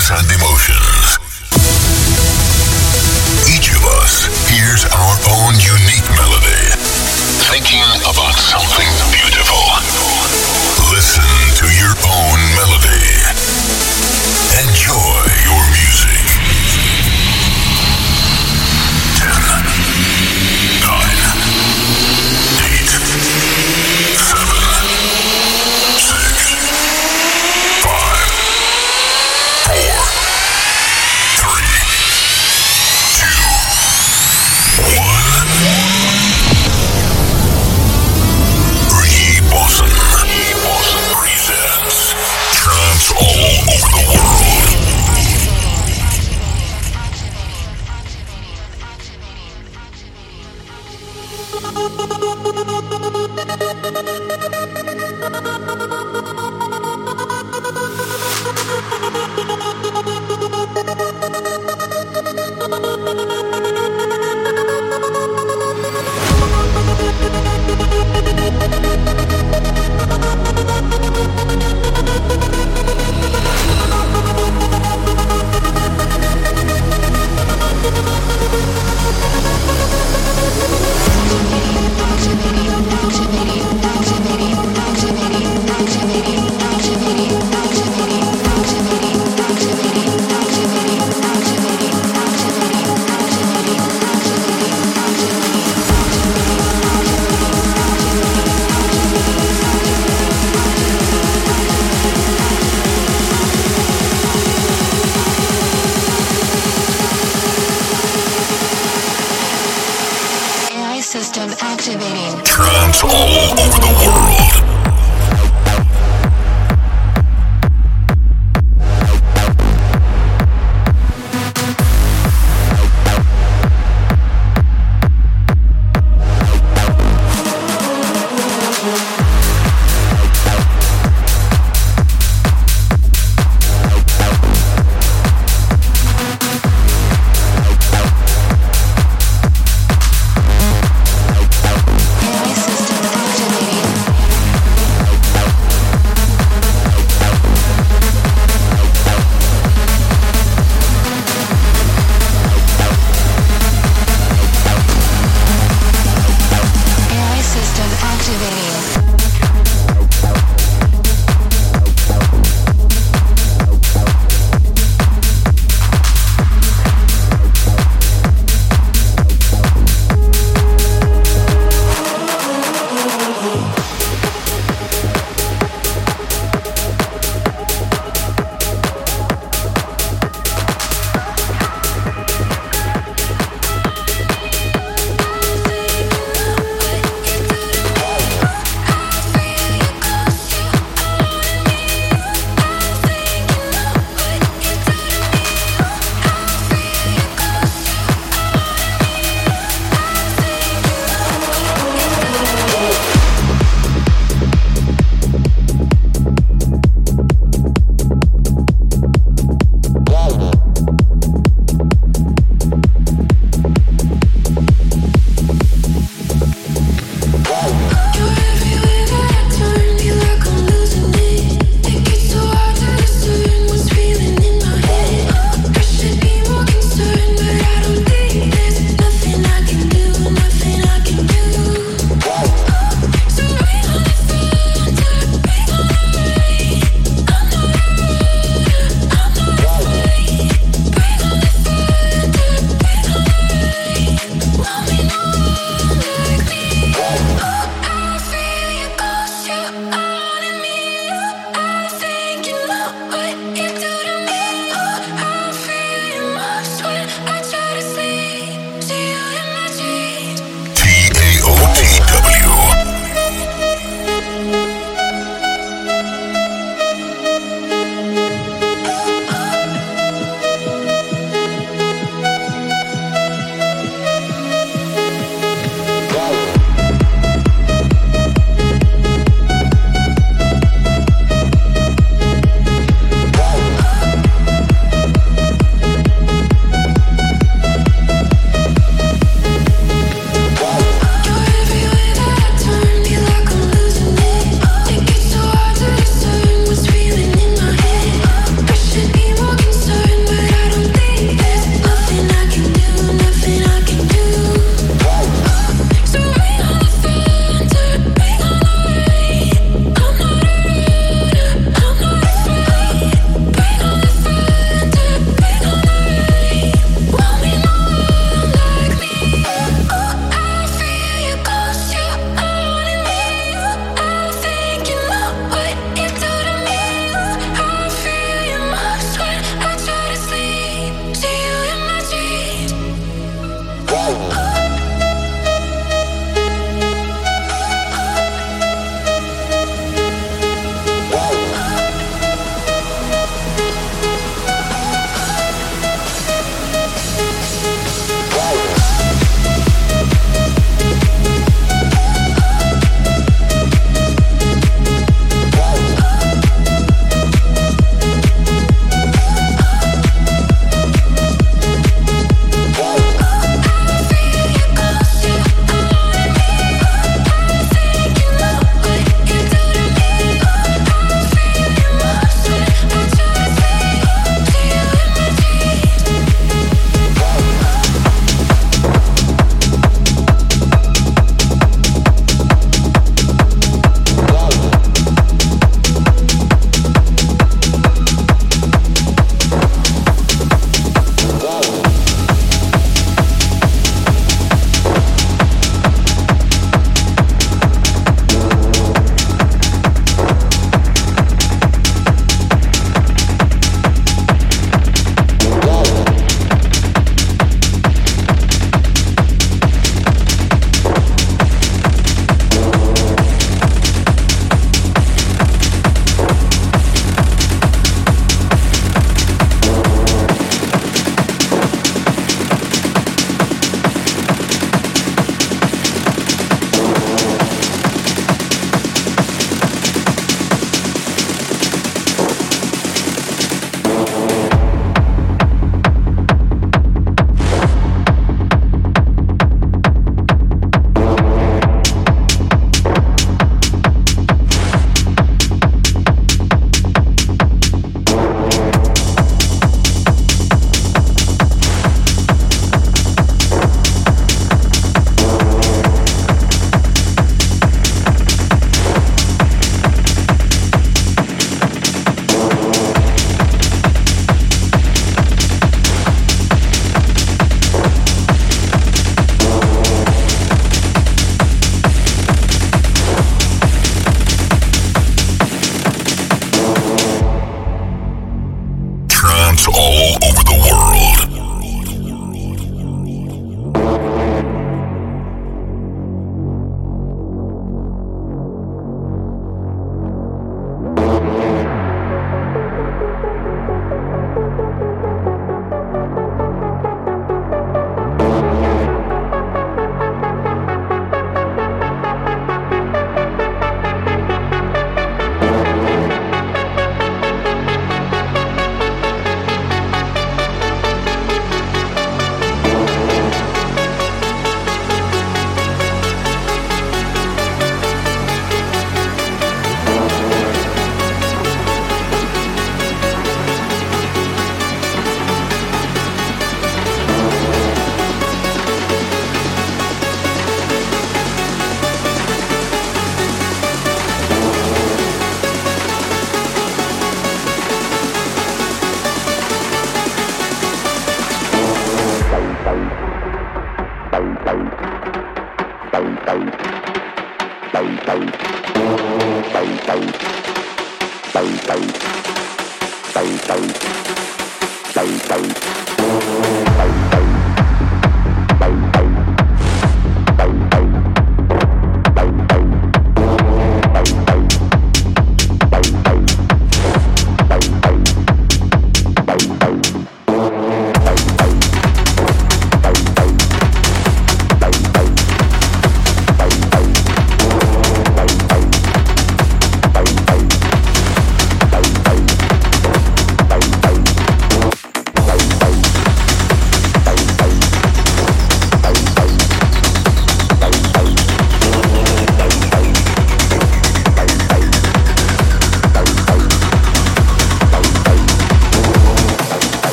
feelings and emotions. Each of us hears our own unique melody. Thinking about something beautiful. Listen to your own melody. Enjoy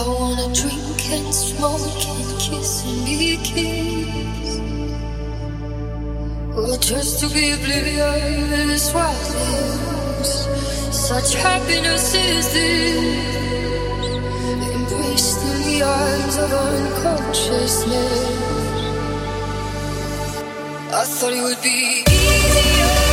I wanna drink and smoke and kiss and be kissed. Or just to be oblivious What is Such happiness is this. Embraced through the eyes of unconsciousness. I thought it would be easier.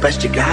Best you got?